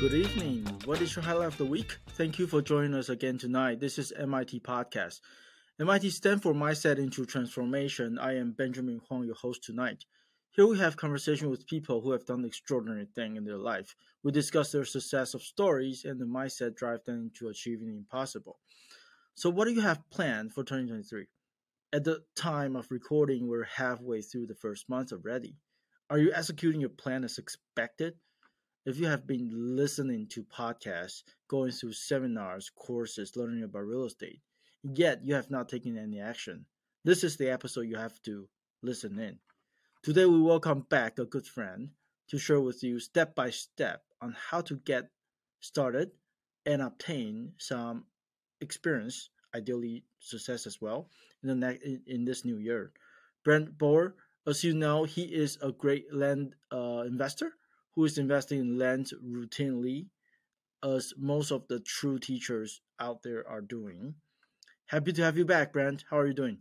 Good evening. What is your highlight of the week? Thank you for joining us again tonight. This is MIT Podcast. MIT stands for Mindset into Transformation. I am Benjamin Huang, your host tonight. Here we have conversation with people who have done extraordinary thing in their life. We discuss their success of stories and the mindset drive them to achieving the impossible. So, what do you have planned for 2023? At the time of recording, we're halfway through the first month already. Are you executing your plan as expected? If you have been listening to podcasts, going through seminars, courses, learning about real estate, yet you have not taken any action, this is the episode you have to listen in. Today, we welcome back a good friend to share with you step by step on how to get started and obtain some experience, ideally success as well, in the next in this new year. Brent Bowers, as you know, he is a great land uh, investor who is investing in land routinely, as most of the true teachers out there are doing. Happy to have you back, Brent. How are you doing?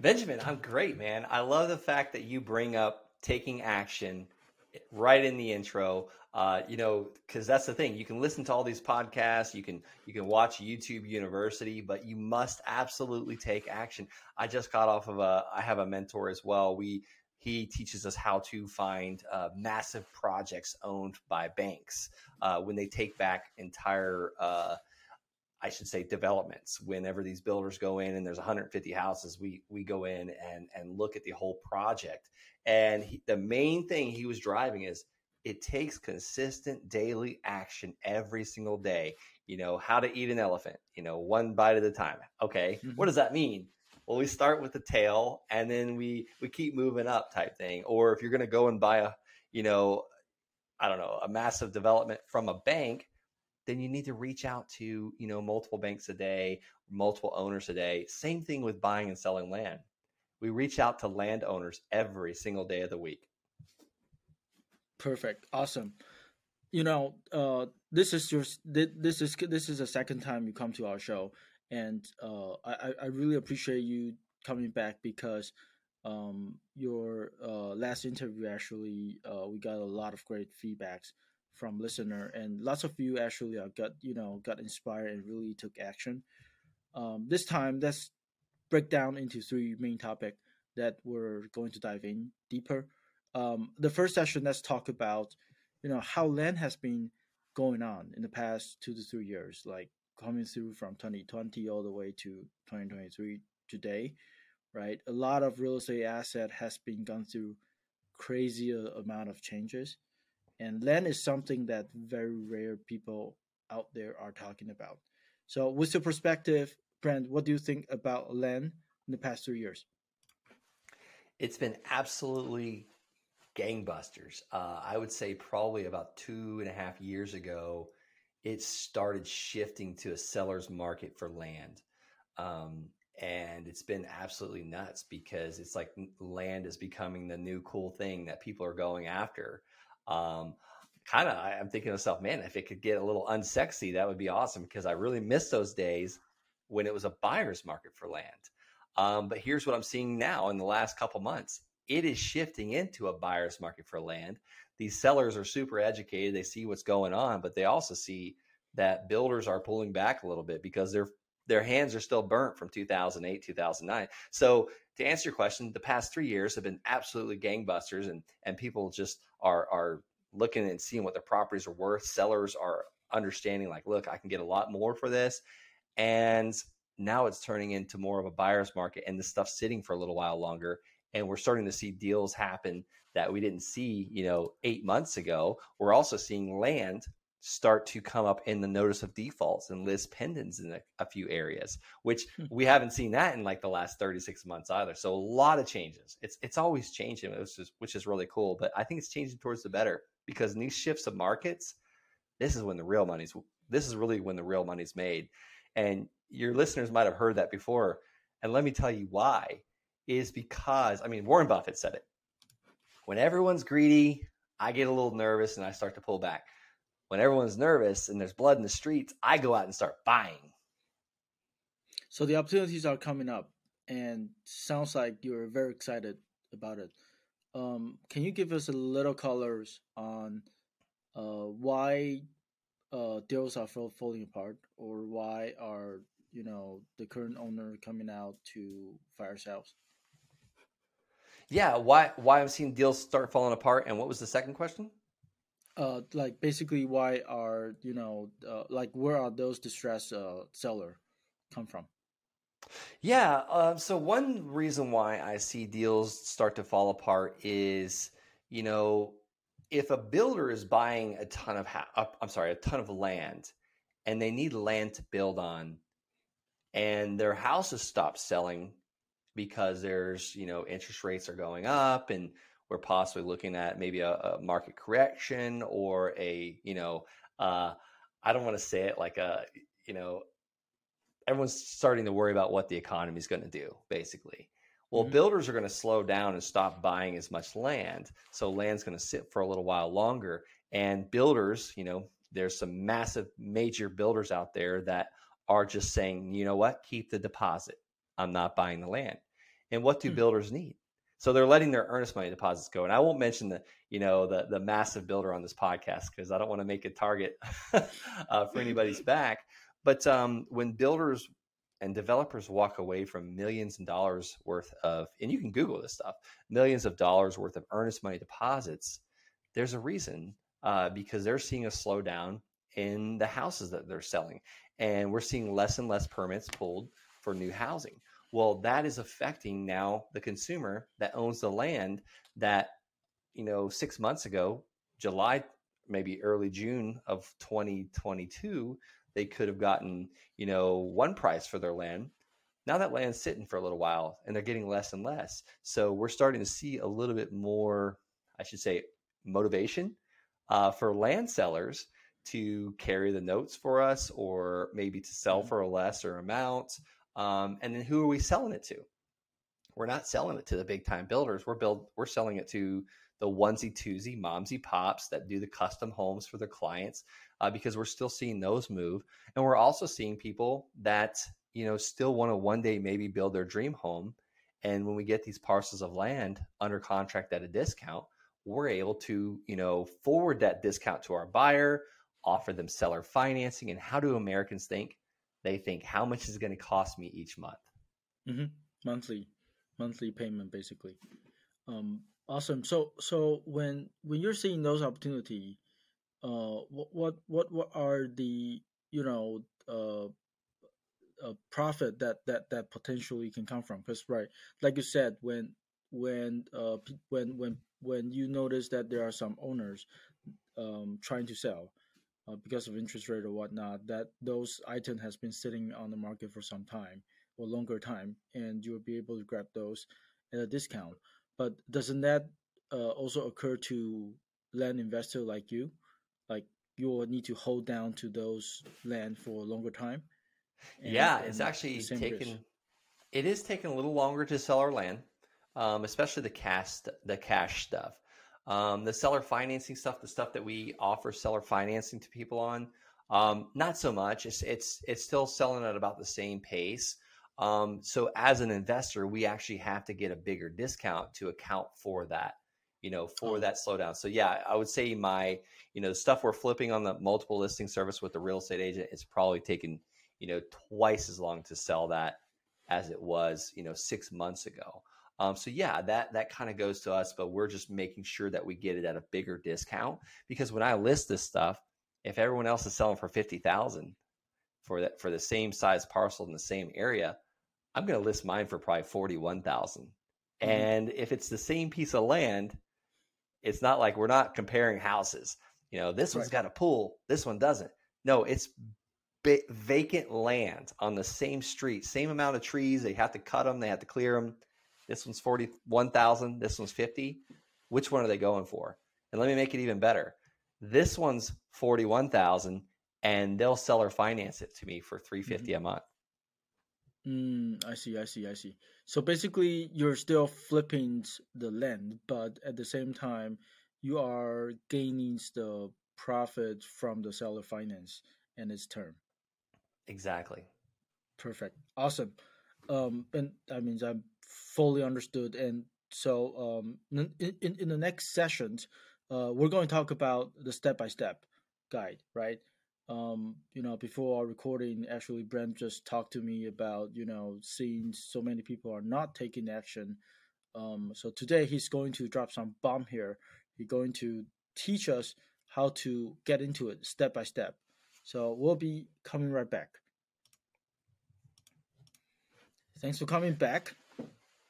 Benjamin, I'm great, man. I love the fact that you bring up taking action right in the intro. Uh, you know, because that's the thing. You can listen to all these podcasts, you can you can watch YouTube University, but you must absolutely take action. I just got off of a. I have a mentor as well. We he teaches us how to find uh, massive projects owned by banks uh, when they take back entire uh, I should say developments. Whenever these builders go in and there's 150 houses, we we go in and and look at the whole project. And he, the main thing he was driving is it takes consistent daily action every single day. You know how to eat an elephant. You know one bite at a time. Okay, mm-hmm. what does that mean? Well, we start with the tail and then we we keep moving up type thing. Or if you're going to go and buy a you know I don't know a massive development from a bank then you need to reach out to you know multiple banks a day multiple owners a day. Same thing with buying and selling land. We reach out to landowners every single day of the week. Perfect. Awesome. You know uh, this is your this is this is the second time you come to our show and uh, I, I really appreciate you coming back because um, your uh, last interview actually uh, we got a lot of great feedbacks from listener, and lots of you actually uh, got you know got inspired and really took action. Um, this time, let's break down into three main topic that we're going to dive in deeper. Um, the first session, let's talk about you know how land has been going on in the past two to three years, like coming through from 2020 all the way to 2023 today, right? A lot of real estate asset has been gone through crazy amount of changes and land is something that very rare people out there are talking about. So, with your perspective, Brent, what do you think about land in the past three years? It's been absolutely gangbusters. Uh, I would say probably about two and a half years ago, it started shifting to a seller's market for land. Um, and it's been absolutely nuts because it's like land is becoming the new cool thing that people are going after. Um, kind of, I'm thinking to myself, man, if it could get a little unsexy, that would be awesome because I really miss those days when it was a buyer's market for land. Um, but here's what I'm seeing now in the last couple months it is shifting into a buyer's market for land. These sellers are super educated, they see what's going on, but they also see that builders are pulling back a little bit because their their hands are still burnt from 2008 2009 so to answer your question, the past three years have been absolutely gangbusters, and and people just are are looking and seeing what their properties are worth. Sellers are understanding, like, look, I can get a lot more for this, and now it's turning into more of a buyer's market, and the stuff's sitting for a little while longer, and we're starting to see deals happen that we didn't see, you know, eight months ago. We're also seeing land start to come up in the notice of defaults and lis pendens in a, a few areas, which hmm. we haven't seen that in like the last 36 months either. So a lot of changes. It's it's always changing, which is which is really cool. But I think it's changing towards the better because in these shifts of markets, this is when the real money's this is really when the real money's made. And your listeners might have heard that before. And let me tell you why. Is because I mean Warren Buffett said it. When everyone's greedy, I get a little nervous and I start to pull back when everyone's nervous and there's blood in the streets, I go out and start buying. So the opportunities are coming up, and sounds like you're very excited about it. Um, can you give us a little colors on uh, why uh, deals are falling apart, or why are you know the current owner coming out to fire sales? Yeah, why why I'm seeing deals start falling apart, and what was the second question? Uh, like basically, why are you know uh, like where are those distressed uh, seller come from? Yeah, uh, so one reason why I see deals start to fall apart is you know if a builder is buying a ton of ha- I'm sorry, a ton of land, and they need land to build on, and their house has stopped selling because there's you know interest rates are going up and we're possibly looking at maybe a, a market correction or a you know uh, I don't want to say it like a you know everyone's starting to worry about what the economy is going to do basically. Well mm-hmm. builders are going to slow down and stop buying as much land so land's going to sit for a little while longer and builders you know there's some massive major builders out there that are just saying you know what? Keep the deposit. I'm not buying the land and what do mm-hmm. builders need so they're letting their earnest money deposits go and i won't mention the you know the the massive builder on this podcast because i don't want to make a target uh, for anybody's back but um, when builders and developers walk away from millions of dollars worth of, and you can Google this stuff, millions of dollars worth of earnest money deposits, there's a reason uh, because they're seeing a slowdown in the houses that they're selling. And we're seeing less and less permits pulled for new housing. Well, that is affecting now the consumer that owns the land that, you know, six months ago, July, maybe early June of 2022, they could have gotten, you know, one price for their land. Now that land's sitting for a little while and they're getting less and less. So we're starting to see a little bit more, I should say, motivation uh, for land sellers to carry the notes for us or maybe to sell mm-hmm. for a lesser amount. Um, and then who are we selling it to? We're not selling it to the big time builders. We're build we're selling it to the onesie twosie momsy pops that do the custom homes for their clients uh, because we're still seeing those move and we're also seeing people that you know still want to one day maybe build their dream home and when we get these parcels of land under contract at a discount we're able to you know forward that discount to our buyer offer them seller financing and how do americans think they think how much is it going to cost me each month mm-hmm. monthly monthly payment basically um, Awesome. So so when when you're seeing those opportunity, uh, what what what what are the you know uh, uh profit that that that potentially can come from? Because right, like you said, when when uh when when when you notice that there are some owners um trying to sell uh, because of interest rate or whatnot, that those item has been sitting on the market for some time or longer time, and you'll be able to grab those at a discount. But doesn't that uh, also occur to land investor like you? Like you will need to hold down to those land for a longer time. And, yeah, it's actually taken. Risk. It is taking a little longer to sell our land, um, especially the cash the cash stuff. Um, the seller financing stuff, the stuff that we offer seller financing to people on, um, not so much. It's it's it's still selling at about the same pace. Um, so as an investor, we actually have to get a bigger discount to account for that, you know, for oh. that slowdown. So yeah, I would say my, you know, the stuff we're flipping on the multiple listing service with the real estate agent, it's probably taken, you know, twice as long to sell that as it was, you know, six months ago. Um, so yeah, that that kind of goes to us, but we're just making sure that we get it at a bigger discount because when I list this stuff, if everyone else is selling for fifty thousand for that for the same size parcel in the same area, I'm going to list mine for probably 41,000. Mm-hmm. And if it's the same piece of land, it's not like we're not comparing houses. You know, this right. one's got a pool, this one doesn't. No, it's b- vacant land on the same street, same amount of trees. They have to cut them, they have to clear them. This one's 41,000, this one's 50. Which one are they going for? And let me make it even better. This one's 41,000 and they'll sell or finance it to me for 350 mm-hmm. a month. Mm, I see, I see, I see. So basically, you're still flipping the land, but at the same time, you are gaining the profit from the seller finance and its term. Exactly. Perfect. Awesome. Um, and that means I'm fully understood. And so, um, in in, in the next sessions, uh, we're going to talk about the step by step guide, right? um, you know, before our recording, actually, Brent just talked to me about, you know, seeing so many people are not taking action. Um, so today he's going to drop some bomb here. He's going to teach us how to get into it step by step. So we'll be coming right back. Thanks for coming back.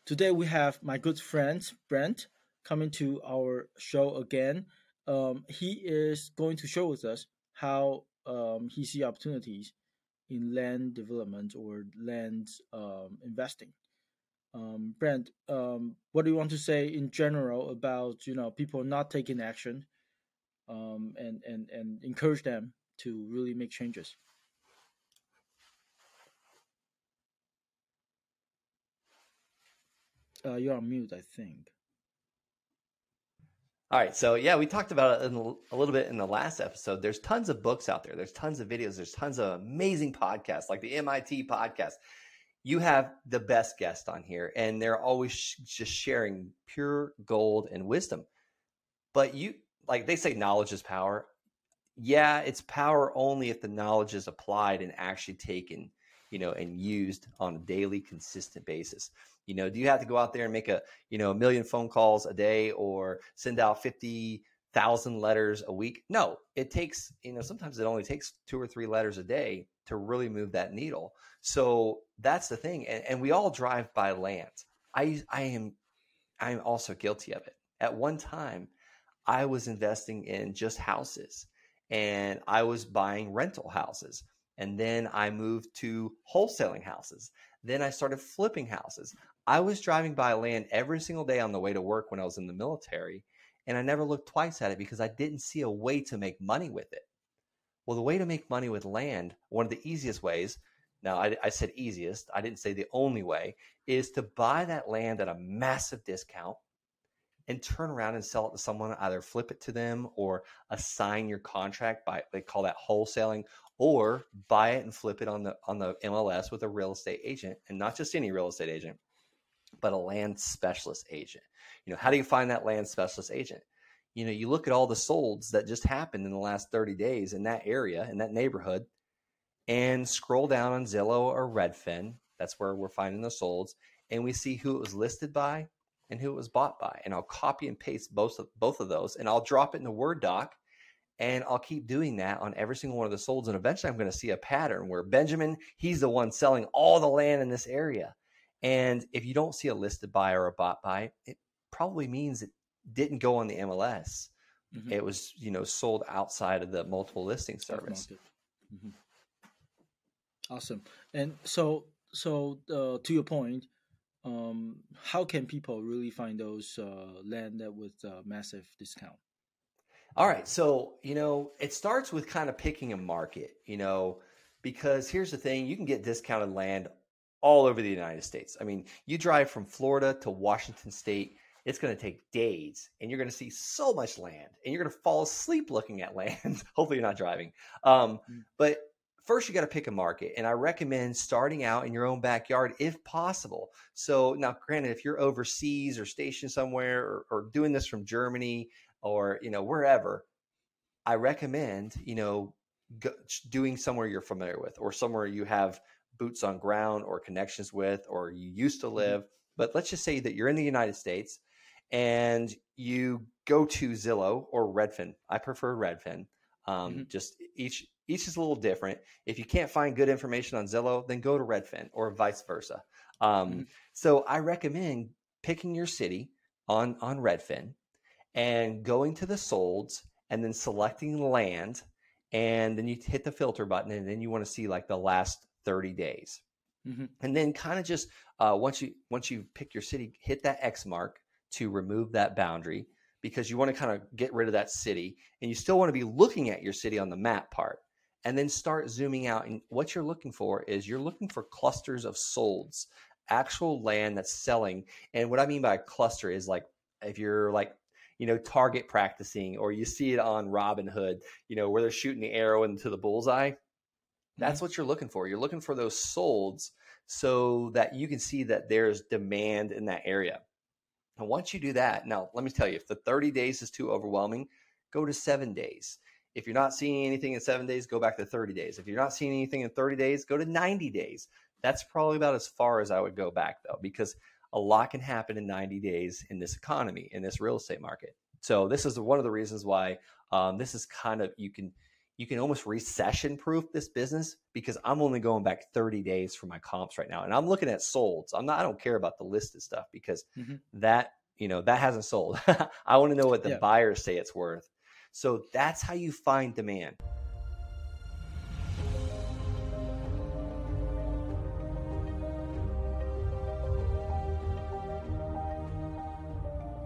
Today we have my good friend Brent coming to our show again. Um, he is going to show with us how um, he see opportunities in land development or land um, investing. Um, Brent, um, what do you want to say in general about you know people not taking action, um, and and and encourage them to really make changes? Uh, you're on mute, I think. All right. So, yeah, we talked about it a little bit in the last episode. There's tons of books out there, there's tons of videos, there's tons of amazing podcasts like the MIT podcast. You have the best guest on here, and they're always just sharing pure gold and wisdom. But you, like they say, knowledge is power. Yeah, it's power only if the knowledge is applied and actually taken, you know, and used on a daily, consistent basis. You know, do you have to go out there and make a, you know, a million phone calls a day or send out 50,000 letters a week? No, it takes, you know, sometimes it only takes two or three letters a day to really move that needle. So that's the thing. And, and we all drive by land. I, I am, I am also guilty of it. At one time, I was investing in just houses and I was buying rental houses. And then I moved to wholesaling houses. Then I started flipping houses. I was driving by land every single day on the way to work when I was in the military, and I never looked twice at it because I didn't see a way to make money with it. Well, the way to make money with land, one of the easiest ways, now I, I said easiest, I didn't say the only way, is to buy that land at a massive discount and turn around and sell it to someone, either flip it to them or assign your contract by they call that wholesaling, or buy it and flip it on the on the MLS with a real estate agent, and not just any real estate agent, but a land specialist agent. You know, how do you find that land specialist agent? You know, you look at all the solds that just happened in the last 30 days in that area, in that neighborhood, and scroll down on Zillow or Redfin. That's where we're finding the solds. And we see who it was listed by and who it was bought by. And I'll copy and paste both of, both of those and I'll drop it in the Word doc and I'll keep doing that on every single one of the solds. And eventually I'm going to see a pattern where Benjamin, he's the one selling all the land in this area. And if you don't see a listed buy or a bought buy, it probably means it didn't go on the MLS. Mm-hmm. It was, you know, sold outside of the multiple listing service. Mm-hmm. Awesome. And so, so uh, to your point, um, how can people really find those uh, land that with uh, massive discount? All right, so you know, it starts with kind of picking a market, you know, because here's the thing: you can get discounted land all over the United States. I mean, you drive from Florida to Washington State, it's going to take days and you're going to see so much land and you're going to fall asleep looking at land. Hopefully, you're not driving. Um, mm. but first, you got to pick a market. And I recommend starting out in your own backyard if possible. So, now, granted, if you're overseas or stationed somewhere or, or doing this from Germany or, you know, wherever, I recommend, you know, go, doing somewhere you're familiar with or somewhere you have boots on ground or connections with or you used to mm-hmm. live. But let's just say that you're in the United States and you go to Zillow or Redfin. I prefer Redfin. Um, mm-hmm. Just each each is a little different. If you can't find good information on Zillow, then go to Redfin or vice versa. Um, mm-hmm. So I recommend picking your city on on Redfin and going to the solds and then selecting land and then you hit the filter button and then you want to see like the last 30 days. Mm-hmm. And then kind of just uh, once you once you pick your city, hit that X mark to remove that boundary because you want to kind of get rid of that city and you still want to be looking at your city on the map part and then start zooming out and what you're looking for is you're looking for clusters of solds actual land that's selling and what i mean by a cluster is like if you're like you know target practicing or you see it on Robin Hood you know where they're shooting the arrow into the bullseye that's what you're looking for. You're looking for those solds so that you can see that there's demand in that area. And once you do that, now let me tell you, if the 30 days is too overwhelming, go to seven days. If you're not seeing anything in seven days, go back to 30 days. If you're not seeing anything in 30 days, go to 90 days. That's probably about as far as I would go back though, because a lot can happen in 90 days in this economy, in this real estate market. So this is one of the reasons why um, this is kind of you can you can almost recession proof this business because I'm only going back 30 days for my comps right now, and I'm looking at solds. I'm not I don't care about the listed stuff because mm-hmm. that you know that hasn't sold. I want to know what the yeah. buyers say it's worth. So that's how you find demand.